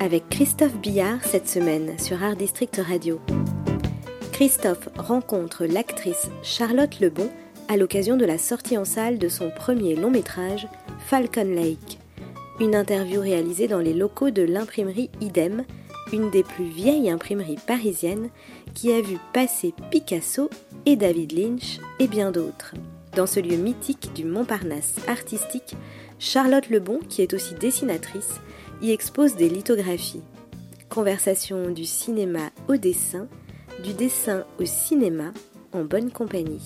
avec Christophe Billard cette semaine sur Art District Radio. Christophe rencontre l'actrice Charlotte Lebon à l'occasion de la sortie en salle de son premier long métrage, Falcon Lake. Une interview réalisée dans les locaux de l'imprimerie Idem, une des plus vieilles imprimeries parisiennes qui a vu passer Picasso et David Lynch et bien d'autres. Dans ce lieu mythique du Montparnasse artistique, Charlotte Lebon, qui est aussi dessinatrice, y expose des lithographies. Conversation du cinéma au dessin, du dessin au cinéma en bonne compagnie.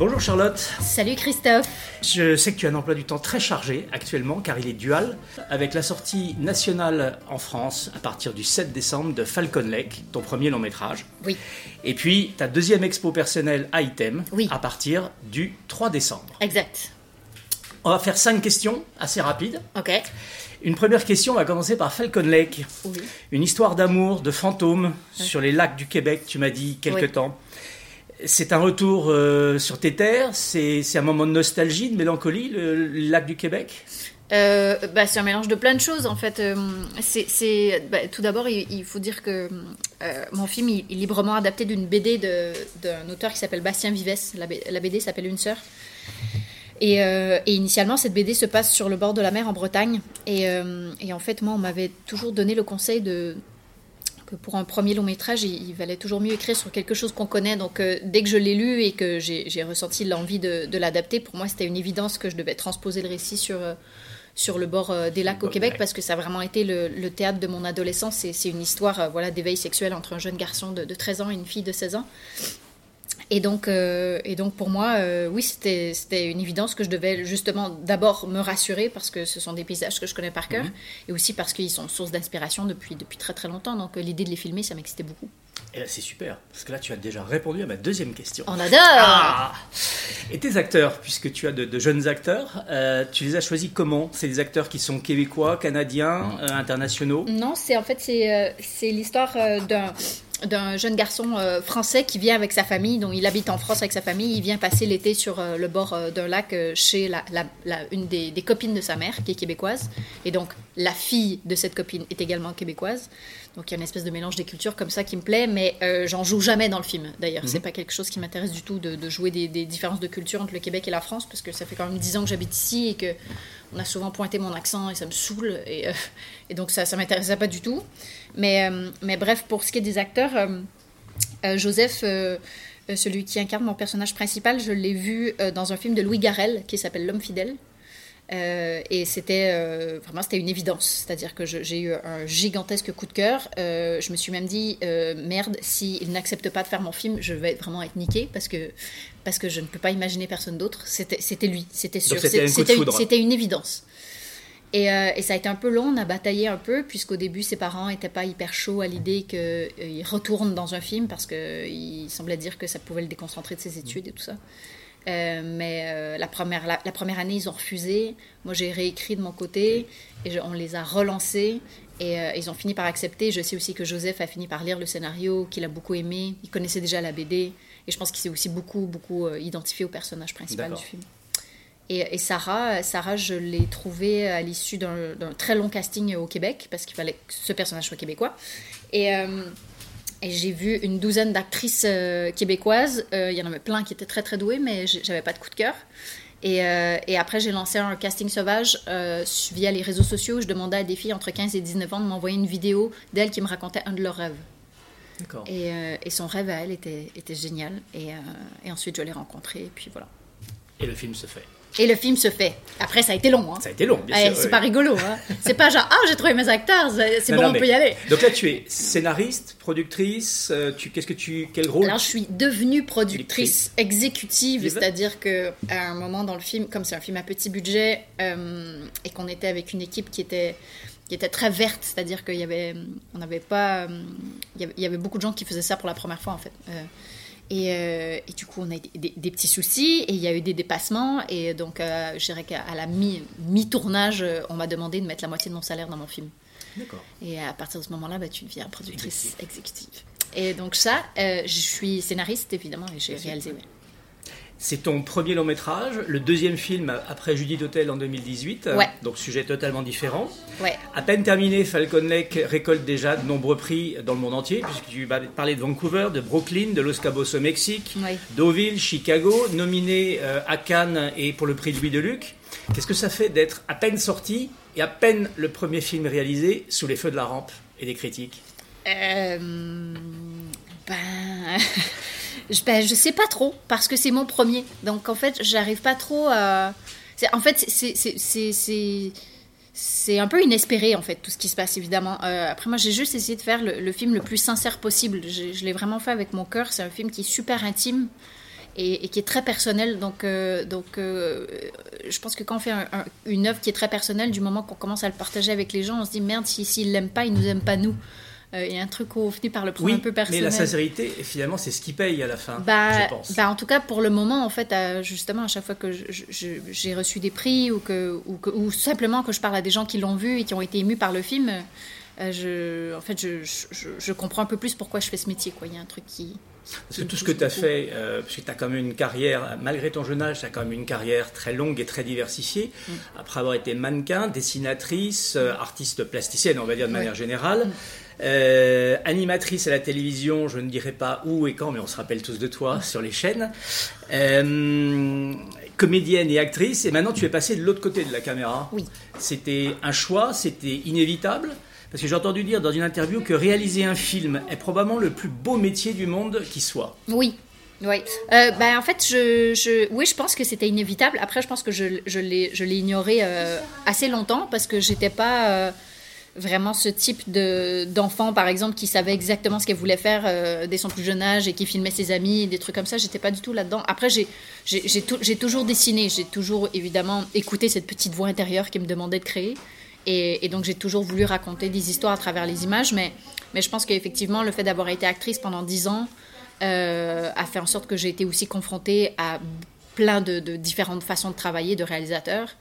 Bonjour Charlotte. Salut Christophe. Je sais que tu as un emploi du temps très chargé actuellement car il est dual avec la sortie nationale en France à partir du 7 décembre de Falcon Lake, ton premier long métrage. Oui. Et puis ta deuxième expo personnelle à Item Oui. à partir du 3 décembre. Exact. On va faire cinq questions assez rapides. Ok. Une première question, on va commencer par Falcon Lake. Oui. Une histoire d'amour, de fantômes sur les lacs du Québec, tu m'as dit quelque Oui. temps. C'est un retour euh, sur tes terres, c'est un moment de nostalgie, de mélancolie, le, lac du Québec? Euh, bah, c'est un mélange de plein de choses en fait. Euh, c'est, bah, tout d'abord, il, faut dire que mon film il est librement adapté d'une BD d'un auteur qui s'appelle Bastien Vives. La, BD s'appelle Une sœur. Et, initialement, cette BD se passe sur le bord de la mer en Bretagne. Et, et en fait, moi, on m'avait toujours donné le conseil de que pour un premier long métrage, il, il valait toujours mieux écrire sur quelque chose qu'on connaît. Donc, euh, dès que je l'ai lu et que j'ai ressenti l'envie de, de l'adapter, pour moi, c'était une évidence que je devais transposer le récit sur, euh, sur le bord euh, des lacs au Québec parce que ça a vraiment été le, le théâtre de mon adolescence. C'est une histoire voilà, d'éveil sexuel entre un jeune garçon de, de 13 ans et une fille de 16 ans. Et donc, euh, et donc pour moi, euh, oui, c'était c'était une évidence que je devais justement d'abord me rassurer parce que ce sont des paysages que je connais par cœur et aussi parce qu'ils sont source d'inspiration depuis, depuis très très longtemps. Donc euh, l'idée de les filmer, ça m'excitait beaucoup. Et là, c'est super, parce que là, tu as déjà répondu à ma deuxième question. On adore Ah Et tes acteurs, puisque tu as de, de jeunes acteurs, euh, tu les as choisis comment? C'est des acteurs qui sont québécois, canadiens, euh, internationaux? Non, c'est en fait c'est euh, c'est l'histoire euh, d'un d'un jeune garçon euh, français qui vient avec sa famille, donc il habite en France avec sa famille, il vient passer l'été sur euh, le bord euh, d'un lac chez la, la- la- une des, des copines de sa mère qui est québécoise, et donc la fille de cette copine est également québécoise, donc il y a une espèce de mélange des cultures comme ça qui me plaît, mais j'en joue jamais dans le film d'ailleurs, c'est pas quelque chose qui m'intéresse du tout de, de jouer des, des différences de culture entre le Québec et la France, parce que ça fait quand même 10 ans que j'habite ici et que on a souvent pointé mon accent et ça me saoule et, euh, donc ça ça m'intéressait pas du tout. Mais euh, mais bref pour ce qui est des acteurs euh, Joseph celui qui incarne mon personnage principal je l'ai vu dans un film de Louis Garrel qui s'appelle L'homme fidèle Euh, et c'était euh, vraiment c'était une évidence. C'est-à-dire que j'ai eu un gigantesque coup de cœur. Euh, je me suis même dit euh, merde s'il n'accepte pas de faire mon film je vais vraiment être niquée parce que parce que je ne peux pas imaginer personne d'autre. C'était lui. C'était sûr. c'était une évidence. Et, euh, et ça a été un peu long, on a bataillé un peu, puisqu'au début, ses parents n'étaient pas hyper chauds à l'idée qu'il retourne dans un film, parce qu'il semblait dire que ça pouvait le déconcentrer de ses études et tout ça. Euh, mais euh, la, première, la, la première année, ils ont refusé. Moi, j'ai réécrit de mon côté, et je- on les a relancés, et euh, ils ont fini par accepter. Je sais aussi que Joseph a fini par lire le scénario, qu'il a beaucoup aimé. Il connaissait déjà la BD, et je pense qu'il s'est aussi beaucoup, beaucoup identifié au personnage principal du film. Et, et Sarah, Sarah, je l'ai trouvée à l'issue d'un très long casting au Québec, parce qu'il fallait que ce personnage soit québécois. Et, et j'ai vu une douzaine d'actrices euh, québécoises. Euh, Il y en avait plein qui étaient très très douées, mais j'avais pas de coup de cœur. Et, euh, et après, j'ai lancé un casting sauvage via les réseaux sociaux. Je demandais à des filles entre 15 et 19 ans de m'envoyer une vidéo d'elles qui me racontaient un de leurs rêves. D'accord. Et, et son rêve à elle était, était génial. Et, et ensuite, je l'ai rencontré. Et puis voilà. Et le film se fait. Et le film se fait. Après, ça a été long. Hein. Ça a été long, bien Ouais, sûr. c'est oui. pas rigolo. Hein. C'est pas genre, ah, j'ai trouvé mes acteurs, c'est c'est bon, non, on mais- peut y aller. Donc là, tu es scénariste, productrice, euh, tu, qu'est-ce que tu, quel rôle Alors, je suis devenue productrice exécutive, c'est-à-dire que à un moment dans le film, comme c'est un film à petit budget euh, et qu'on était avec une équipe qui était qui était très verte, c'est-à-dire qu'il y avait, on n'avait pas, euh, il y avait- il y avait beaucoup de gens qui faisaient ça pour la première fois en fait. Euh, et, euh, et du coup, on a eu des, des petits soucis et il y a eu des dépassements. Et donc, euh, je dirais qu'à la mi- mi-tournage, on m'a demandé de mettre la moitié de mon salaire dans mon film. D'accord. Et à partir de ce moment-là, bah, tu deviens productrice exécutive. Et donc ça, euh, je suis scénariste évidemment et j'ai réalisé. ouais. C'est ton premier long métrage, le deuxième film après Judith Hotel en 2018, Ouais. donc sujet totalement différent. Ouais. À peine terminé, Falcon Lake récolte déjà de nombreux prix dans le monde entier, puisque tu vas parler de Vancouver, de Brooklyn, de Los Cabos au Mexique, Oui. Deauville, Chicago, nominé euh, à Cannes et pour le prix Louis Deluc. Qu'est-ce que ça fait d'être à peine sorti et à peine le premier film réalisé sous les feux de la rampe et des critiques? Euh, ben, je, ben, sais pas trop parce que c'est mon premier. Donc en fait, j'arrive pas trop à. En fait, c'est- un peu inespéré en fait tout ce qui se passe évidemment. Euh, après moi, j'ai juste essayé de faire le, film le plus sincère possible. Je, l'ai vraiment fait avec mon cœur. C'est un film qui est super intime. Et, qui est très personnel, donc, euh, euh, je pense que quand on fait un- un- une œuvre qui est très personnelle, du moment qu'on commence à le partager avec les gens, on se dit merde, si s'ils l'aiment pas, ils nous aiment pas nous. Euh, Il y a un truc où on finit par le prendre Oui, un peu mais personnel. la sincérité, finalement, c'est ce qui paye à la fin, Bah, je pense. bah, en tout cas, pour le moment, en fait, justement, à chaque fois que j'ai reçu des prix ou, que, ou, que- ou simplement que je parle à des gens qui l'ont vu et qui ont été émus par le film, euh, je, en fait, je, je, je comprends un peu plus pourquoi je fais ce métier. Quoi. Il y a un truc qui. Parce que tout ce que tu as fait, euh, parce que tu as quand même une carrière, malgré ton jeune âge, tu as quand même une carrière très longue et très diversifiée. Mm. Après avoir été mannequin, dessinatrice, euh, artiste plasticienne, on va dire de manière générale, euh, animatrice à la télévision, je ne dirai pas où et quand, mais on se rappelle tous de toi Mm. sur les chaînes. Euh, comédienne et actrice, et maintenant tu es passée de l'autre côté de la caméra. Oui. C'était un choix, c'était inévitable. Parce que j'ai entendu dire dans une interview que réaliser un film est probablement le plus beau métier du monde qui soit. Oui. Oui. Euh, ben, en fait, je, je, oui, je pense que c'était inévitable. Après, je pense que je, l'ai je l'ai ignoré euh, assez longtemps parce que j'étais pas euh, vraiment ce type de d'enfant, par exemple, qui savait exactement ce qu'elle voulait faire euh, dès son plus jeune âge et qui filmait ses amis des trucs comme ça. J'étais pas du tout là-dedans. Après, j'ai j'ai j'ai tou- j'ai toujours dessiné. J'ai toujours, évidemment, écouté cette petite voix intérieure qui me demandait de créer. Et, et donc, j'ai toujours voulu raconter des histoires à travers les images. Mais, mais je pense qu'effectivement, le fait d'avoir été actrice pendant 10 ans euh, a fait en sorte que j'ai été aussi confrontée à plein de, de différentes façons de travailler de réalisateurs.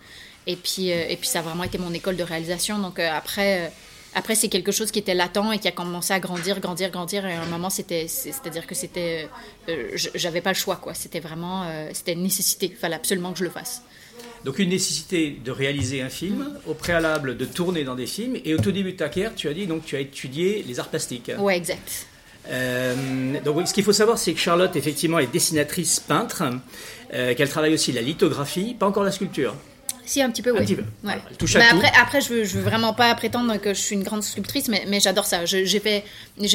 Et puis, euh, et puis, ça a vraiment été mon école de réalisation. Donc, euh, après. euh, après, c'est quelque chose qui était latent et qui a commencé à grandir, grandir, grandir. Et à un moment, c'était, c'est- c'est-à-dire que c'était, euh, je- j'avais pas le choix, quoi. C'était vraiment, euh, c'était une nécessité. Il fallait absolument que je le fasse. Donc une nécessité de réaliser un film, au préalable de tourner dans des films, et au tout début de ta carrière, tu as dit donc tu as étudié les arts plastiques. Ouais, exact. Euh, donc ce qu'il faut savoir, c'est que Charlotte effectivement est dessinatrice peintre, euh, qu'elle travaille aussi la lithographie, pas encore la sculpture. Si, un petit peu, oui. Un petit peu. Ouais. Elle touche à mais tout. après, après, je veux, je veux vraiment pas prétendre que je suis une grande sculptrice, mais, mais j'adore ça. J'ai fait,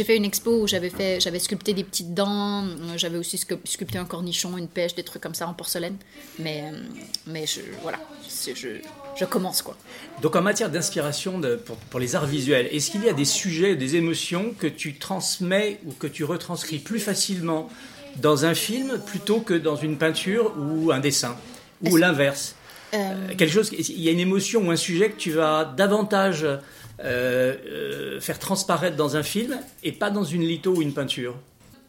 fait une expo où j'avais sculpté des petites dents, j'avais aussi scu- sculpté un cornichon, une pêche, des trucs comme ça en porcelaine. Mais, mais je, voilà, je, je commence quoi. Donc en matière d'inspiration pour, pour les arts visuels, est-ce qu'il y a des sujets, des émotions que tu transmets ou que tu retranscris plus facilement dans un film plutôt que dans une peinture ou un dessin? Ou l'inverse? Quelque chose, il y a une émotion ou un sujet que tu vas davantage euh, euh, faire transparaître dans un film et pas dans une litho ou une peinture.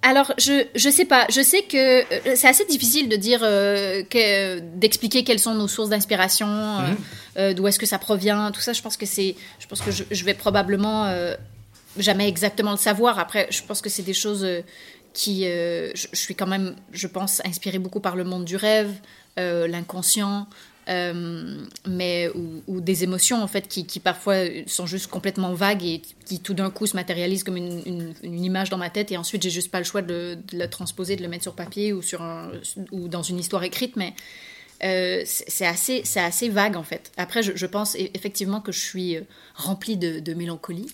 Alors, je, je sais pas. Je sais que euh, c'est assez difficile de dire, euh, que- d'expliquer quelles sont nos sources d'inspiration, euh, Mhm. euh, d'où est-ce que ça provient, tout ça. Je pense que c'est, je pense que je, je vais probablement euh, jamais exactement le savoir. Après, je pense que c'est des choses euh, qui, euh, je, je suis quand même, je pense, inspirée beaucoup par le monde du rêve, euh, l'inconscient. Euh, mais ou, des émotions en fait qui, parfois sont juste complètement vagues et qui tout d'un coup se matérialisent comme une, image dans ma tête et ensuite j'ai juste pas le choix de, de la transposer de le mettre sur papier ou sur ou dans une histoire écrite. Mais euh, c'est assez c'est assez vague en fait. Après je, pense e- effectivement que je suis euh, remplie de mélancolie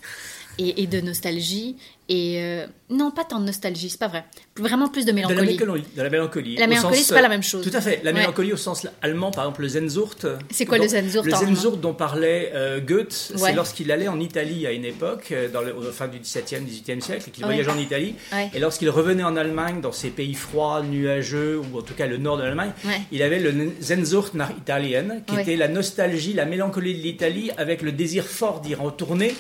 et, et de nostalgie et euh, non pas tant de nostalgie c'est pas vrai vraiment plus de De la mélancolie mélancolie. De la mélancolie. La mélancolie, sens, c'est pas euh, la même chose. Tout à fait. La Ouais. mélancolie au sens allemand, par exemple, le Zenzurt. C'est quoi le Zenzurt Le Zenzurt dont parlait euh, Goethe, c'est lorsqu'il allait en Italie à une époque, euh, dans le, au fin du XVIIe, XVIIIe siècle, et qu'il Ouais. voyageait en Italie. Et lorsqu'il revenait en Allemagne, dans ces pays froids, nuageux, ou en tout cas le nord de l'Allemagne, il avait le Zenzurt nach Italien, qui était la nostalgie, la mélancolie de l'Italie, avec le désir fort d'y retourner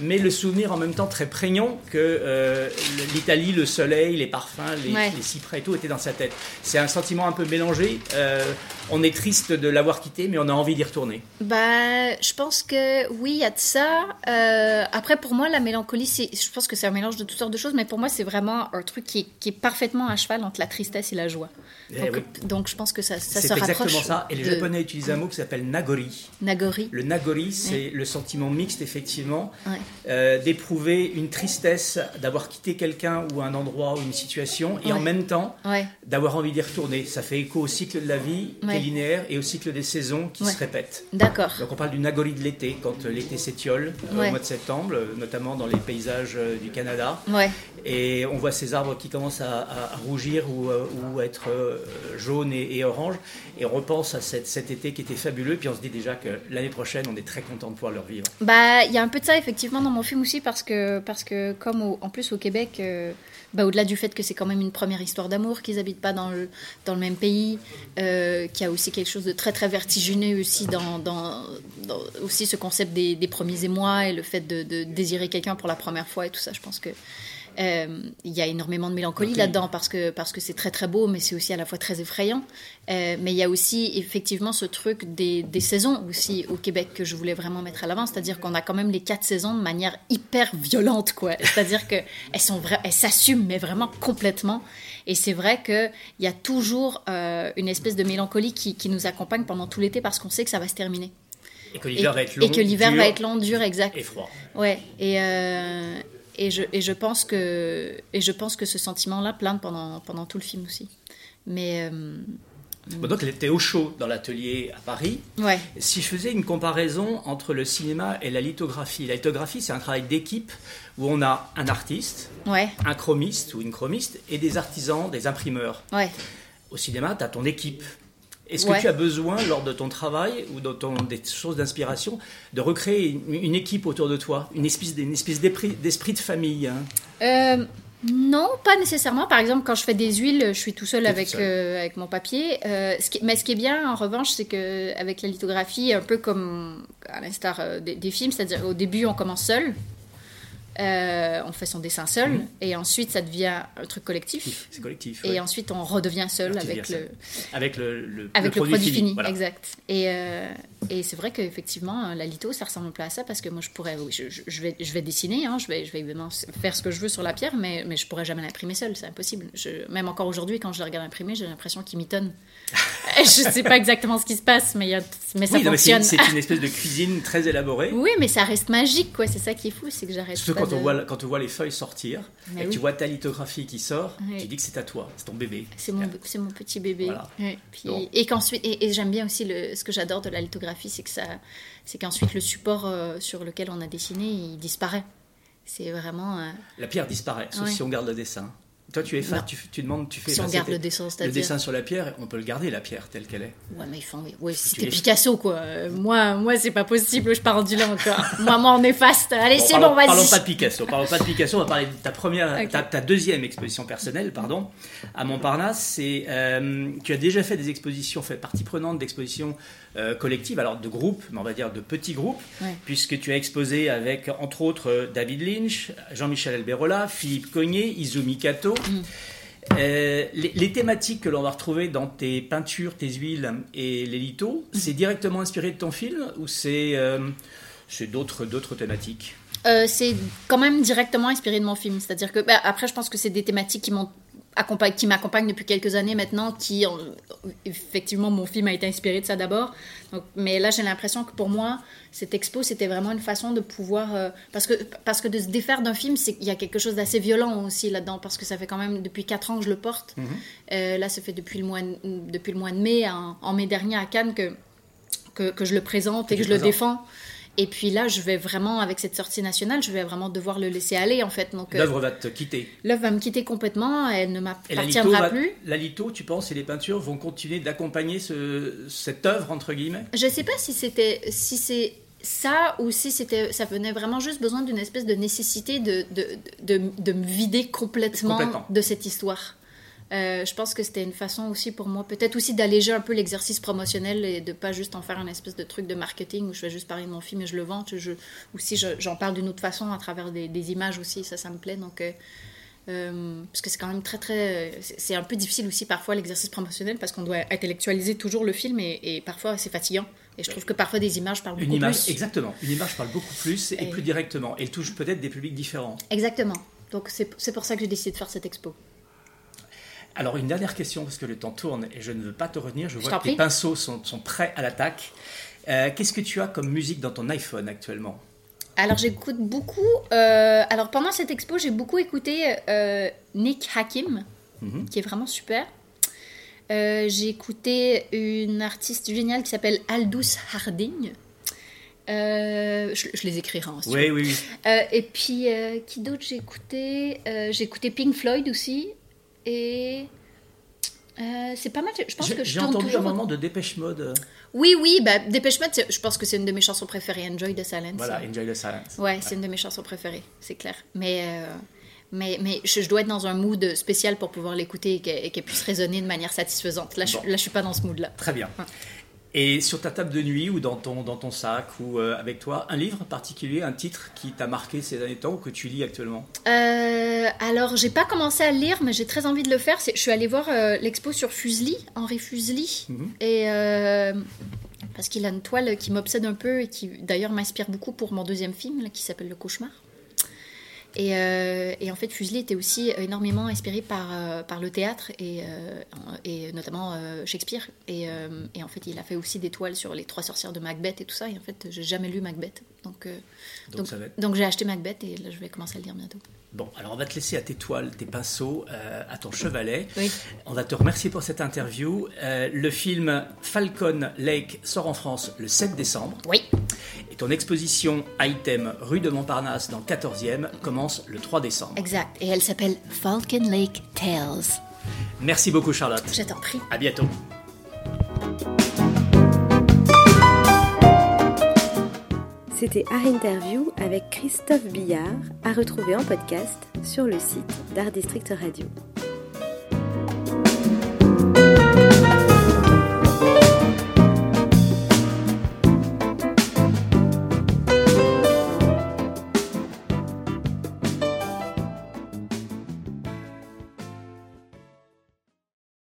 mais le souvenir en même temps très prégnant que euh, l'Italie, le soleil, les parfums, les, Ouais. les cyprès et tout étaient dans sa tête. C'est un sentiment un peu mélangé. euh, on est triste de l'avoir quitté, mais on a envie d'y retourner. Bah, je pense que oui, il y a de ça. Euh, après, pour moi, la mélancolie, c'est, je pense que c'est un mélange de toutes sortes de choses, mais pour moi, c'est vraiment un truc qui est, qui est parfaitement à cheval entre la tristesse et la joie. Eh Donc, oui. donc je pense que ça, ça C'est se rapproche. exactement ça. Et les de Japonais utilisent un mot qui s'appelle nagori. Nagori. Le nagori, c'est le sentiment mixte, effectivement, Ouais. euh, d'éprouver une tristesse d'avoir quitté quelqu'un ou un endroit ou une situation, et en même temps d'avoir envie d'y retourner. Ça fait écho au cycle de la vie qui Ouais. est linéaire et au cycle des saisons qui se répètent. D'accord. Donc on parle du nagori de l'été, quand euh, l'été s'étiole euh, au mois de septembre, euh, notamment dans les paysages du Canada. Ouais. Et on voit ces arbres qui commencent à, rougir ou, être jaunes et, et oranges. Et on repense à cette- cet été qui était fabuleux. Puis on se dit déjà que l'année prochaine, on est très content de pouvoir le revivre. Bah, il y a un peu de ça effectivement dans mon film aussi parce que parce que comme au- en plus au Québec, euh, bah, au-delà du fait que c'est quand même une première histoire d'amour, qu'ils habitent pas dans le dans le même pays, euh, qu'il y a aussi quelque chose de très très vertigineux aussi dans, dans, dans aussi ce concept des, des premiers émois et le fait de, de désirer quelqu'un pour la première fois et tout ça. Je pense que il y a énormément de mélancolie là-dedans parce que parce que c'est très très beau, mais c'est aussi à la fois très effrayant. Euh, mais il y a aussi effectivement ce truc des, des saisons aussi au Québec que je voulais vraiment mettre à l'avant, c'est-à-dire qu'on a quand même les quatre saisons de manière hyper violente, quoi. C'est-à-dire que elles sont vra- elles s'assument, mais vraiment complètement. Et c'est vrai que il y a toujours euh, une espèce de mélancolie qui, qui nous accompagne pendant tout l'été parce qu'on sait que ça va se terminer. Et que l'hiver va être long. et que l'hiver va être long, dur, exact. Et froid. Ouais, et, euh, et, je, et, je pense que, et je pense que ce sentiment-là plane pendant, pendant tout le film aussi. Mais euh, Bon, donc, elle était au chaud dans l'atelier à Paris. ouais, Si je faisais une comparaison entre le cinéma et la lithographie, la lithographie, c'est un travail d'équipe où on a un artiste, ouais, un chromiste ou une chromiste et des artisans, des imprimeurs. ouais. Au cinéma, tu as ton équipe. Est-ce que Ouais. tu as besoin, lors de ton travail ou de ton, des choses d'inspiration, de recréer une, une équipe autour de toi, une espèce, une espèce d'esprit, de famille hein? Euh, non, pas nécessairement. Par exemple, quand je fais des huiles, je suis tout seul avec, tout seul. euh, avec mon papier. Euh, ce qui- mais ce qui est bien, en revanche, c'est que avec la lithographie, un peu comme à l'instar des, des films, c'est-à-dire au début, on commence seul. Euh, on fait son dessin seul Mhm. et ensuite ça devient un truc collectif C'est collectif. et ensuite on redevient seul avec le, Avec le, le- avec le, produit, fini, voilà. exact. Et, euh, et c'est vrai qu'effectivement, la litho, ça ressemble un peu à ça parce que moi, je pourrais, oui, je, vais, je vais dessiner, hein, je, vais, je vais évidemment faire ce que je veux sur la pierre, mais, mais je pourrais jamais l'imprimer seule, c'est impossible. Je, même encore aujourd'hui, quand je le regarde imprimer, j'ai l'impression qu'il mitonne. je sais pas exactement ce qui se passe, mais, y a, mais ça Oui, fonctionne. c'est une espèce de cuisine très élaborée. Oui, mais ça reste magique, quoi. C'est ça qui est fou, c'est que j'arrête Surtout quand, on de- voit, quand on voit les feuilles sortir Mais et oui. tu vois ta lithographie qui sort, Oui. tu dis que c'est à toi, c'est ton bébé. C'est mon, c'est mon petit bébé. Voilà. Ouais. Puis- Bon. Et qu'ensuite, et, et j'aime bien aussi le, ce que j'adore de la lithographie, c'est que ça, c'est qu'ensuite le support euh, sur lequel on a dessiné, il disparaît. C'est vraiment. euh, La pierre disparaît, sauf Ouais. si on garde le dessin. Toi, tu es fan, tu, tu demandes, tu fais. si on garde c'était- le dessin, le dessin sur la pierre, on peut le garder, la pierre telle qu'elle est. Ouais, mais. Oui, Tu c'était Picasso, quoi. Euh, Moi, moi c'est pas possible, je pars du là encore. moi, moi, on est. Allez, Bon, c'est bon, vas-y. Parlons pas de Picasso. Parlons pas de Picasso. On va parler de ta première, ta, ta deuxième exposition personnelle, pardon, à Montparnasse. C'est, euh, tu as déjà fait des expositions, fait partie prenante d'expositions euh, collectives, alors de groupes, mais on va dire de petits groupes, Ouais. puisque tu as exposé avec entre autres euh, David Lynch, Jean-Michel Alberola, Philippe Cognet, Izumi Kato. Mm. Euh, les, les thématiques que l'on va retrouver dans tes peintures, tes huiles et les lithos, Mm. c'est directement inspiré de ton film ou c'est euh, d'autres thématiques? Euh, c'est quand même directement inspiré de mon film. C'est-à-dire que, bah, après, je pense que c'est des thématiques qui m'ont accompagne, qui m'accompagnent depuis quelques années maintenant, qui, en- effectivement, mon film a été inspiré de ça d'abord. Donc, mais là, j'ai l'impression que pour moi, cette expo, c'était vraiment une façon de pouvoir... euh, parce, que, parce que de se défaire d'un film, c'est il y a quelque chose d'assez violent aussi là-dedans, parce que ça fait quand même depuis 4 ans que je le porte. Euh, là, ça fait depuis le mois de, depuis le mois de mai, en, en mai dernier à Cannes, que, que, que je le présente et Que je le défends. Et puis là, je vais vraiment, avec cette sortie nationale, je vais vraiment devoir le laisser aller, en fait. Donc, euh, L'œuvre va te quitter. l'œuvre va me quitter complètement, elle ne m'appartiendra plus. la litho, tu penses, et les peintures vont continuer d'accompagner ce, cette œuvre, entre guillemets? Je sais pas si c'était si c'est ça ou si c'était ça venait vraiment juste besoin d'une espèce de nécessité de, de, de, de me vider complètement, Complètement. de cette histoire. Euh, je pense que c'était une façon aussi pour moi, peut-être aussi d'alléger un peu l'exercice promotionnel et de pas juste en faire un espèce de truc de marketing où je vais juste parler de mon film et je le vends, je, ou si je- j'en parle d'une autre façon à travers des, des images aussi, ça, ça me plaît. Donc, euh, Euh, parce que c'est quand même très très c'est un peu difficile aussi parfois l'exercice promotionnel parce qu'on doit intellectualiser toujours le film et, parfois c'est fatigant. Et je trouve que parfois des images parlent une beaucoup image, plus. exactement. Une image parle beaucoup plus et, plus directement. Elle touche peut-être des publics différents. Exactement. Donc c'est pour ça que j'ai décidé de faire cette expo alors une dernière question parce que le temps tourne et je ne veux pas te retenir je vois que tes pinceaux sont, sont prêts à l'attaque euh, qu'est-ce que tu as comme musique dans ton iPhone actuellement? Alors j'écoute beaucoup. Euh, alors pendant cette expo, j'ai beaucoup écouté euh, Nick Hakim, mhm. qui est vraiment super. j'ai écouté une artiste géniale qui s'appelle Aldous Harding. Je, les écrirai ensuite. Oui, oui, oui. et puis, qui d'autre j'ai écouté? J'ai écouté Pink Floyd aussi. Et c'est pas mal. Je pense que J'ai entendu un moment de Dépêche Mode. Oui, oui, bah, Dépêche Mode, je pense que c'est une de mes chansons préférées, Enjoy the Silence. Voilà, Enjoy the Silence. Ouais, c'est une de mes chansons préférées, c'est clair. Mais, euh, mais, mais je, dois être dans un mood spécial pour pouvoir l'écouter et qu'elle puisse résonner de manière satisfaisante. Là, je, là, je suis pas dans ce mood-là. Très bien. Et sur ta table de nuit ou dans ton, dans ton sac ou euh, avec toi, un livre particulier, un titre qui t'a marqué ces derniers temps ou que tu lis actuellement? Euh, Alors, j'ai pas commencé à le lire, mais j'ai très envie de le faire. Je suis allée voir euh, l'expo sur Fuseli, Henri Fuseli. Mhm. Et. Euh, parce qu'il a une toile qui m'obsède un peu et qui d'ailleurs m'inspire beaucoup pour mon deuxième film qui s'appelle Le Cauchemar. Euh, et, en fait, Fuseli était aussi énormément inspiré par, euh, par le théâtre et, euh, et notamment Shakespeare. Et, en fait, il a fait aussi des toiles sur les trois sorcières de Macbeth et tout ça. Et en fait, j'ai jamais lu Macbeth. Donc, donc, donc j'ai acheté Macbeth et là, je vais commencer à le lire bientôt. Bon, alors on va te laisser à tes toiles, tes pinceaux, à ton chevalet. On va te remercier pour cette interview. le film Falcon Lake sort en France le 7 décembre. Oui. Et ton exposition Item rue de Montparnasse dans le 14e commence le 3 décembre. Exact. Et elle s'appelle Falcon Lake Tales. Merci beaucoup Charlotte. Je t'en prie. À bientôt. C'était Art Interview avec Christophe Billard, à retrouver en podcast sur le site d'Art District Radio.